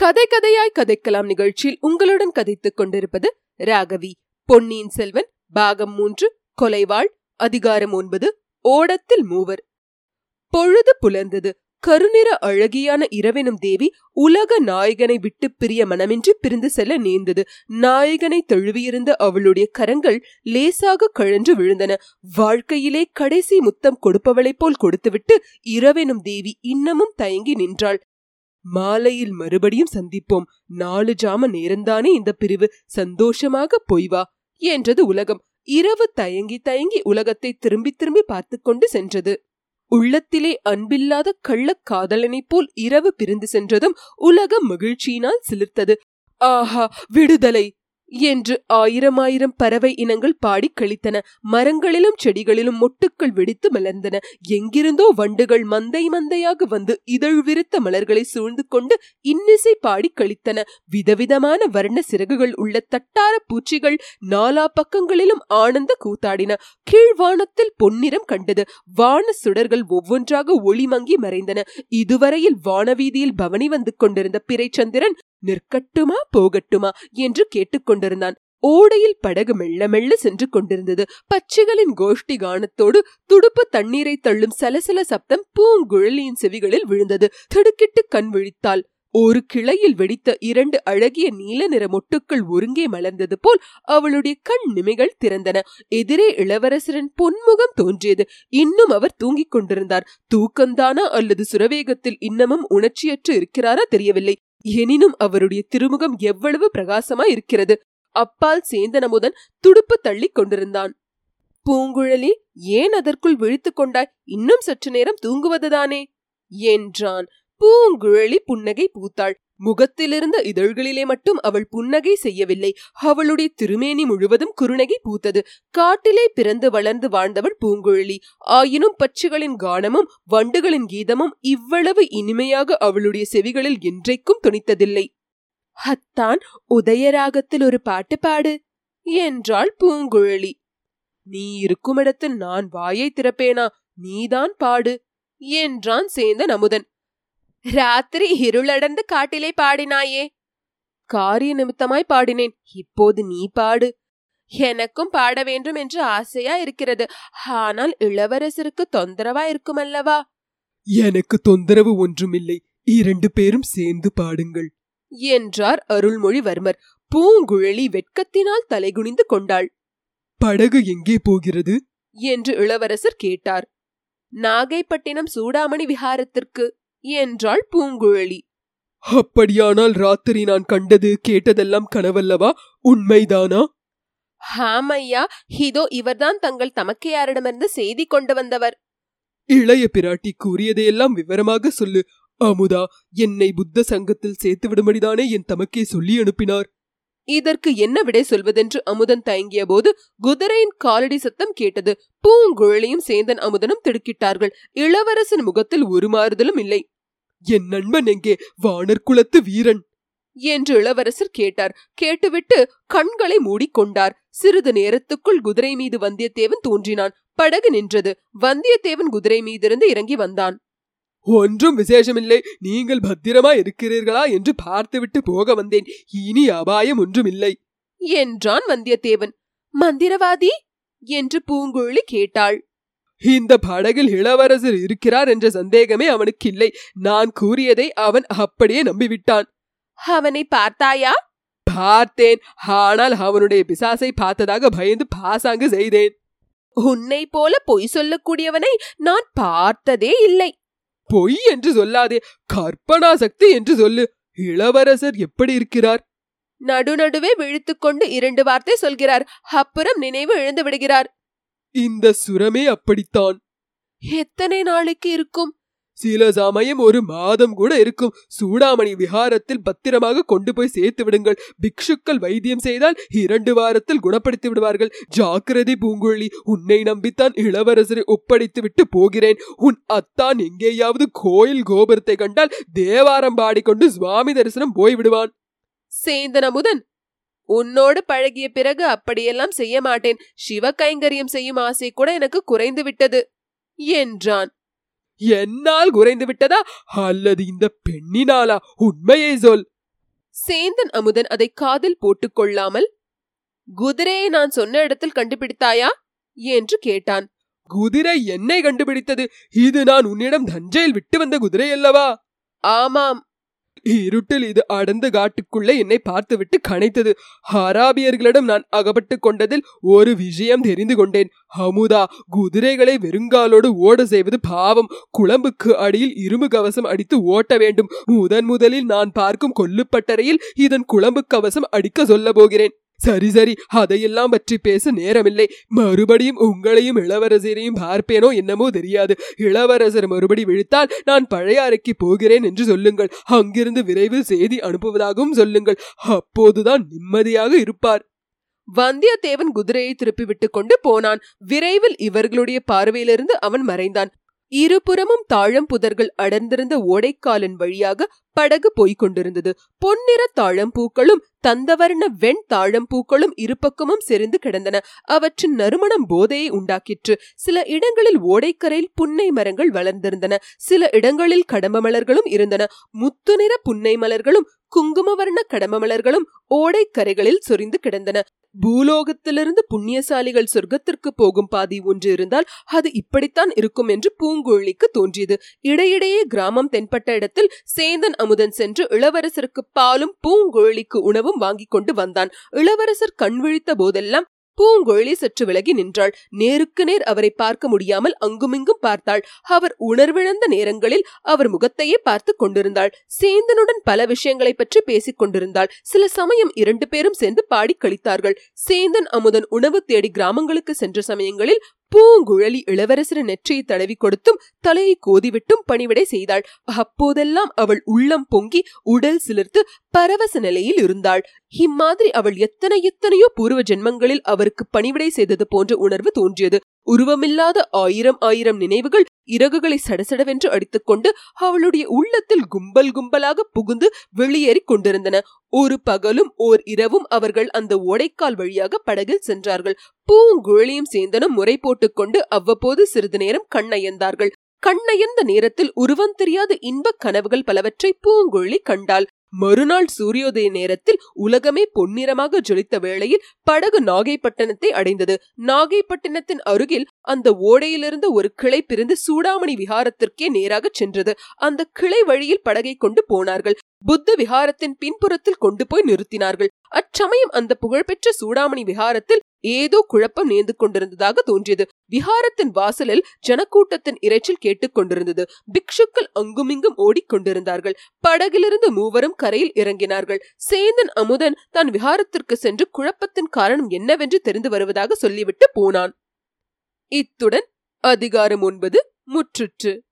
கதை கதையாய் கதைக்கலாம் நிகழ்ச்சியில் உங்களுடன் கதைத்துக் கொண்டிருப்பது ராகவி. பொன்னியின் செல்வன் பாகம் மூன்று கொலைவாள் அதிகாரம் ஒன்பது ஓடத்தில் மூவர். பொழுது புலர்ந்தது. கருநிற அழகியான இரவெனும் தேவி உலக நாயகனை விட்டு பிரிய மனமின்றி பிரிந்து செல்ல நேர்ந்தது. நாயகனை தழுவியிருந்த அவளுடைய கரங்கள் லேசாக கழன்று விழுந்தன. வாழ்க்கையிலே கடைசி முத்தம் கொடுப்பவளைப் போல் கொடுத்துவிட்டு இரவெனும் தேவி இன்னமும் தயங்கி நின்றாள். மாலையில் மறுபடியும் சந்திப்போம். நாலு ஜாம நேரந்தானே இந்த பிரிவு? சந்தோஷமாக பொய்வா என்றது உலகம். இரவு தயங்கி தயங்கி உலகத்தை திரும்பி திரும்பி பார்த்து கொண்டு சென்றது. உள்ளத்திலே அன்பில்லாத கள்ளக் காதலனைப் போல் இரவு பிரிந்து சென்றதும் உலகம் மகிழ்ச்சியினால் சிலிர்த்தது. ஆஹா விடுதலை! என்று ஆயிரம் ஆயிரம் பறவை இனங்கள் பாடி கழித்தன. மரங்களிலும் செடிகளிலும் மொட்டுக்கள் வெடித்து மலர்ந்தன. எங்கிருந்தோ வண்டுகள் மந்தை மந்தையாக வந்து இதழ் விருத்த மலர்களை சூழ்ந்து கொண்டு இன்னிசை பாடி கழித்தன. விதவிதமான வர்ண சிறகுகள் உள்ள தட்டார பூச்சிகள் நாலா பக்கங்களிலும் ஆனந்த கூத்தாடின. கீழ்வானத்தில் பொன்னிறம் கண்டது. வான சுடர்கள் ஒவ்வொன்றாக ஒளிமங்கி மறைந்தன. இதுவரையில் வானவீதியில் பவனி வந்து கொண்டிருந்த பிறைச்சந்திரன் நிற்கட்டுமா போகட்டுமா என்று கேட்டுக்கொண்டிருந்தான். ஓடையில் படகு மெல்ல மெல்ல சென்று கொண்டிருந்தது. பச்சைகளின் கோஷ்டி கானத்தோடு துடுப்பு தண்ணீரை தள்ளும் சலசல சப்தம் பூங்குழலியின் செவிகளில் விழுந்தது. திடுக்கிட்டு கண் விழித்தாள். ஒரு கிளையில் வெடித்த இரண்டு அழகிய நீல நிற மொட்டுக்கள் ஒருங்கே மலர்ந்தது போல் அவளுடைய கண் நிமைகள் திறந்தன. எதிரே இளவரசரின் பொன்முகம் தோன்றியது. இன்னும் அவர் தூங்கிக் கொண்டிருந்தார். தூக்கந்தானா அல்லது சுரவேகத்தில் இன்னமும் உணர்ச்சியற்று இருக்கிறாரா தெரியவில்லை. எனினும் அவருடைய திருமுகம் எவ்வளவு பிரகாசமா இருக்கிறது. அப்பால் சேந்தனமுதன் துடுப்பு தள்ளி கொண்டிருந்தான். பூங்குழலி ஏன் அதற்குள் விழித்துக் கொண்டாய்? இன்னும் சற்று நேரம் தூங்குவதுதானே? என்றான். பூங்குழலி புன்னகை பூத்தாள். முகத்திலிருந்த இதழ்களிலே மட்டும் அவள் புன்னகை செய்யவில்லை. அவளுடைய திருமேனி முழுவதும் குறுநகை பூத்தது. காட்டிலே பிறந்து வளர்ந்து வாழ்ந்தவள் பூங்குழலி. ஆயினும் பட்சிகளின் கானமும் வண்டுகளின் கீதமும் இவ்வளவு இனிமையாக அவளுடைய செவிகளில் என்றைக்கும் துணித்ததில்லை. அத்தான் உதயராகத்தில் ஒரு பாட்டு பாடு என்றாள் பூங்குழலி. நீ இருக்குமிடத்தில் நான் வாயை திறப்பேனா? நீதான் பாடு என்றான் சேந்தன் அமுதன். ராத்திரி இருளடர்ந்து காட்டிலே பாடினாயே. காரிய நிமித்தமாய் பாடினேன். இப்போது நீ பாடு. எனக்கும் பாட வேண்டும் என்று ஆசையா இருக்கிறது. ஆனால் இளவரசருக்கு தொந்தரவா இருக்குமல்லவா? எனக்கு தொந்தரவு ஒன்றுமில்லை. இரண்டு பேரும் சேர்ந்து பாடுங்கள். என்றார் அருள்மொழிவர்மர். பூங்குழலி வெட்கத்தினால் தலைகுனிந்து கொண்டாள். படகு எங்கே போகிறது? என்று இளவரசர் கேட்டார். நாகைப்பட்டினம் சூடாமணி விஹாரத்திற்கு. என்றாள் பூங்குழலி. அப்படியானால் ராத்திரி நான் கண்டது கேட்டதெல்லாம் கனவல்லவா? உண்மைதானா? ஹாமையா இதோ இவர்தான் தங்கள் தமக்கையாரிடமிருந்து செய்தி கொண்டு வந்தவர். இளைய பிராட்டி கூறியதையெல்லாம் விவரமாக சொல்லு. அமுதா என்னை புத்த சங்கத்தில் சேர்த்து விடும்படிதானே என் தமக்கே சொல்லி அனுப்பினார். இதற்கு என்ன விடை சொல்வதென்று அமுதன் தயங்கிய போது குதிரையின் காலடி சத்தம் கேட்டது. பூங்குழலியும் சேந்தன் அமுதனும் திடுக்கிட்டார்கள். இளவரசன் முகத்தில் உருமாறுதலும் இல்லை. என் நண்பன் எங்கே? வானர் குலத்து வீரன். என்று இளவரசர் கேட்டார். கேட்டுவிட்டு கண்களை மூடிக்கொண்டார். சிறிது நேரத்துக்குள் குதிரை மீது வந்தியத்தேவன் தோன்றினான். படகு நின்றது. வந்தியத்தேவன் குதிரை மீதிருந்து இறங்கி வந்தான். ஒன்றும் விசேஷமில்லை. நீங்கள் பத்திரமா இருக்கிறீர்களா என்று பார்த்துவிட்டு போக வந்தேன். இனி அபாயம் ஒன்றுமில்லை. என்றான் வந்தியத்தேவன். மந்திரவாதி? என்று பூங்குழலி கேட்டாள். இந்த படகில் இளவரசர் இருக்கிறார் என்ற சந்தேகமே அவனுக்கு இல்லை நான் கூறியதை அவன் அப்படியே நம்பிவிட்டான். அவனை பார்த்தாயா? பார்த்தேன். ஆனால் அவனுடைய பிசாசை பார்த்ததாக பயந்து பாசாங்கு செய்தேன். உன்னை போல பொய் சொல்லக்கூடியவனை நான் பார்த்ததே இல்லை. பொய் என்று சொல்லாதே. கற்பனா சக்தி என்று சொல்லு. இளவரசர் எப்படி இருக்கிறார்? நடுநடுவே விழித்துக்கொண்டு இரண்டு வார்த்தை சொல்கிறார். அப்புறம் நினைவு இழந்து விடுகிறார். இந்த சுரமே அப்படித்தான். எத்தனை நாளைக்கு இருக்கும்? சில சமயம் ஒரு மாதம் கூட இருக்கும். சூடாமணி விஹாரத்தில் பத்திரமாக கொண்டு போய் சேர்த்து விடுங்கள். பிக்ஷுக்கள் வைத்தியம் செய்தால் இரண்டு வாரத்தில் குணப்படுத்தி விடுவார்கள். ஜாக்கிரதை பூங்குழி உன்னை நம்பித்தான் இளவரசரை ஒப்படைத்து விட்டு போகிறேன். உன் அத்தான் எங்கேயாவது கோயில் கோபுரத்தை கண்டால் தேவாரம் பாடிக்கொண்டு சுவாமி தரிசனம் போய்விடுவான் சேந்தன் அமுதன் உன்னோடு பழகிய பிறகு அப்படியெல்லாம் செய்ய மாட்டேன். சிவ கைங்கரியம் செய்யும் ஆசை கூட எனக்கு குறைந்து விட்டது என்றான். என்னால் குறைந்து விட்டதா? அல்லது இந்த பெண்ணினாலா? உண்மையை சொல். சேந்தன் அமுதன் அதை காதில் போட்டுக் கொள்ளாமல் குதிரையை நான் சொன்ன இடத்தில் கண்டுபிடித்தாயா? என்று கேட்டான். குதிரை என்னை கண்டுபிடித்தது? இது நான் உன்னிடம் தஞ்சையில் விட்டு வந்த குதிரை அல்லவா? ஆமாம் இருட்டில் இது அடர்ந்த காட்டுக்குள்ளே என்னை பார்த்துவிட்டு கனைத்தது. அராபியர்களிடம் நான் அகப்பட்டுக் கொண்டதில் ஒரு விஷயம் தெரிந்து கொண்டேன். அமுதா குதிரைகளை வெறுங்காலோடு ஓட செய்வது பாவம். குழம்புக்கு அடியில் இரும்பு கவசம் அடித்து ஓட்ட வேண்டும். முதன் முதலில் நான் பார்க்கும் கொல்லுப்பட்டறையில் இதன் குழம்பு கவசம் அடிக்க சொல்ல போகிறேன். சரி சரி அதையெல்லாம் பற்றி பேச நேரமில்லை. மறுபடியும் உங்களையும் இளவரசரையும் பார்ப்பேனோ என்னமோ தெரியாது. இளவரசர் மறுபடி விழித்தால் நான் பழைய அறைக்கு போகிறேன் என்று சொல்லுங்கள். அங்கிருந்து விரைவில் செய்தி அனுப்புவதாகவும் சொல்லுங்கள். அப்போதுதான் நிம்மதியாக இருப்பார். வந்தியத்தேவன் குதிரையை திருப்பி கொண்டு போனான். விரைவில் இவர்களுடைய பார்வையிலிருந்து அவன் மறைந்தான். இருபுறமும் தாழம் புதர்கள் அடர்ந்திருந்த ஓடைக்காலின் வழியாக படகு போய்க் கொண்டிருந்தது. பொன்னிற தாழம்பூக்களும் தந்தவர்ண வெண் தாழம்பூக்களும் இருபக்கமும் செறிந்து கிடந்தன. அவற்றின் நறுமணம் போதையை உண்டாக்கிற்று. சில இடங்களில் ஓடைக்கரையில் புன்னை மரங்கள் வளர்ந்திருந்தன. சில இடங்களில் கடம்ப மலர்களும் இருந்தன. முத்து நிற புன்னை மலர்களும் குங்குமவர்ண கடம்ப மலர்களும் ஓடைக்கரைகளில் சொரிந்து கிடந்தன. பூலோகத்திலிருந்து புண்ணியசாலிகள் சொர்க்கத்திற்கு போகும் பாதி ஒன்று இருந்தால் அது இப்படித்தான் இருக்கும் என்று பூங்குழலிக்கு தோன்றியது. இடையிடையே கிராமம் தென்பட்ட இடத்தில் சேந்தன் அமுதன் சென்று இளவரசருக்கு பாலும் பூங்குழலிக்கு உணவும் வாங்கிக் கொண்டு வந்தான். இளவரசர் கண் விழித்த போதெல்லாம் பூங்கொழி சற்று விலகி நின்றாள். நேருக்கு நேர் அவரை பார்க்க முடியாமல் அங்குமிங்கும் பார்த்தாள். அவர் உணர்விழந்த நேரங்களில் அவர் முகத்தையே பார்த்து கொண்டிருந்தாள். சேந்தனுடன் பல விஷயங்களை பற்றி பேசிக் கொண்டிருந்தாள். சில சமயம் இரண்டு பேரும் சேர்ந்து பாடி கழித்தார்கள். சேந்தன் அமுதன் உணவு தேடி கிராமங்களுக்கு சென்ற சமயங்களில் பூங்குழலி இளவரசர் நெற்றியை தடவி கொடுத்தும் தலையை கோதிவிட்டும் பணிவிடை செய்தாள். அப்போதெல்லாம் அவள் உள்ளம் பொங்கி உடல் சிலிர்த்து பரவச நிலையில் இருந்தாள். இம்மாதிரி அவள் எத்தனை எத்தனையோ பூர்வ ஜென்மங்களில் அவருக்கு பணிவிடை செய்தது போன்ற உணர்வு தோன்றியது. உருவமில்லாத ஆயிரம் ஆயிரம் நினைவுகள் இறகுகளை சடசடவென்று அடித்துக்கொண்டு அவளுடைய உள்ளத்தில் கும்பல் கும்பலாக புகுந்து வெளியேறிக் கொண்டிருந்தன. ஒரு பகலும் ஓர் இரவும் அவர்கள் அந்த ஓடைக்கால் வழியாக படகில் சென்றார்கள். பூங்குழலியும் சேந்தனும் முறை போட்டுக்கொண்டு அவ்வப்போது சிறிது நேரம் கண்ணயர்ந்தார்கள் கண்ணயர்ந்த நேரத்தில் உருவம் தெரியாத இன்பக் கனவுகள் பலவற்றை பூங்குழலி கண்டாள். மறுநாள் சூரியோதய நேரத்தில் உலகமே பொன்னிறமாக ஜொலித்த வேளையில் படகு நாகைப்பட்டினத்தை அடைந்தது. நாகைப்பட்டினத்தின் அருகில் அந்த ஓடையிலிருந்து ஒரு கிளை பிரிந்து சூடாமணி விஹாரத்திற்கே நேராக சென்றது. அந்த கிளை வழியில் படகை கொண்டு போனார்கள். புத்த விஹாரத்தின் பின்புறத்தில் கொண்டு போய் நிறுத்தினார்கள். அச்சமயம் அந்த புகழ்பெற்ற சூடாமணி விஹாரத்தில் ஏதோ குழப்பம் நேர்ந்து கொண்டிருந்ததாக தோன்றியது. விஹாரத்தின் வாசலில் ஜனக்கூட்டத்தின் இறைச்சல் கேட்டுக் கொண்டிருந்தது. பிக்ஷுக்கள் அங்குமிங்கும் ஓடிக்கொண்டிருந்தார்கள் படகிலிருந்து மூவரும் கரையில் இறங்கினார்கள். சேந்தன் அமுதன் தான் விஹாரத்திற்கு சென்று குழப்பத்தின் காரணம் என்னவென்று தெரிந்து வருவதாக சொல்லிவிட்டு போனான். இத்துடன் அதிகாரம் ஒன்பது முற்றுற்று.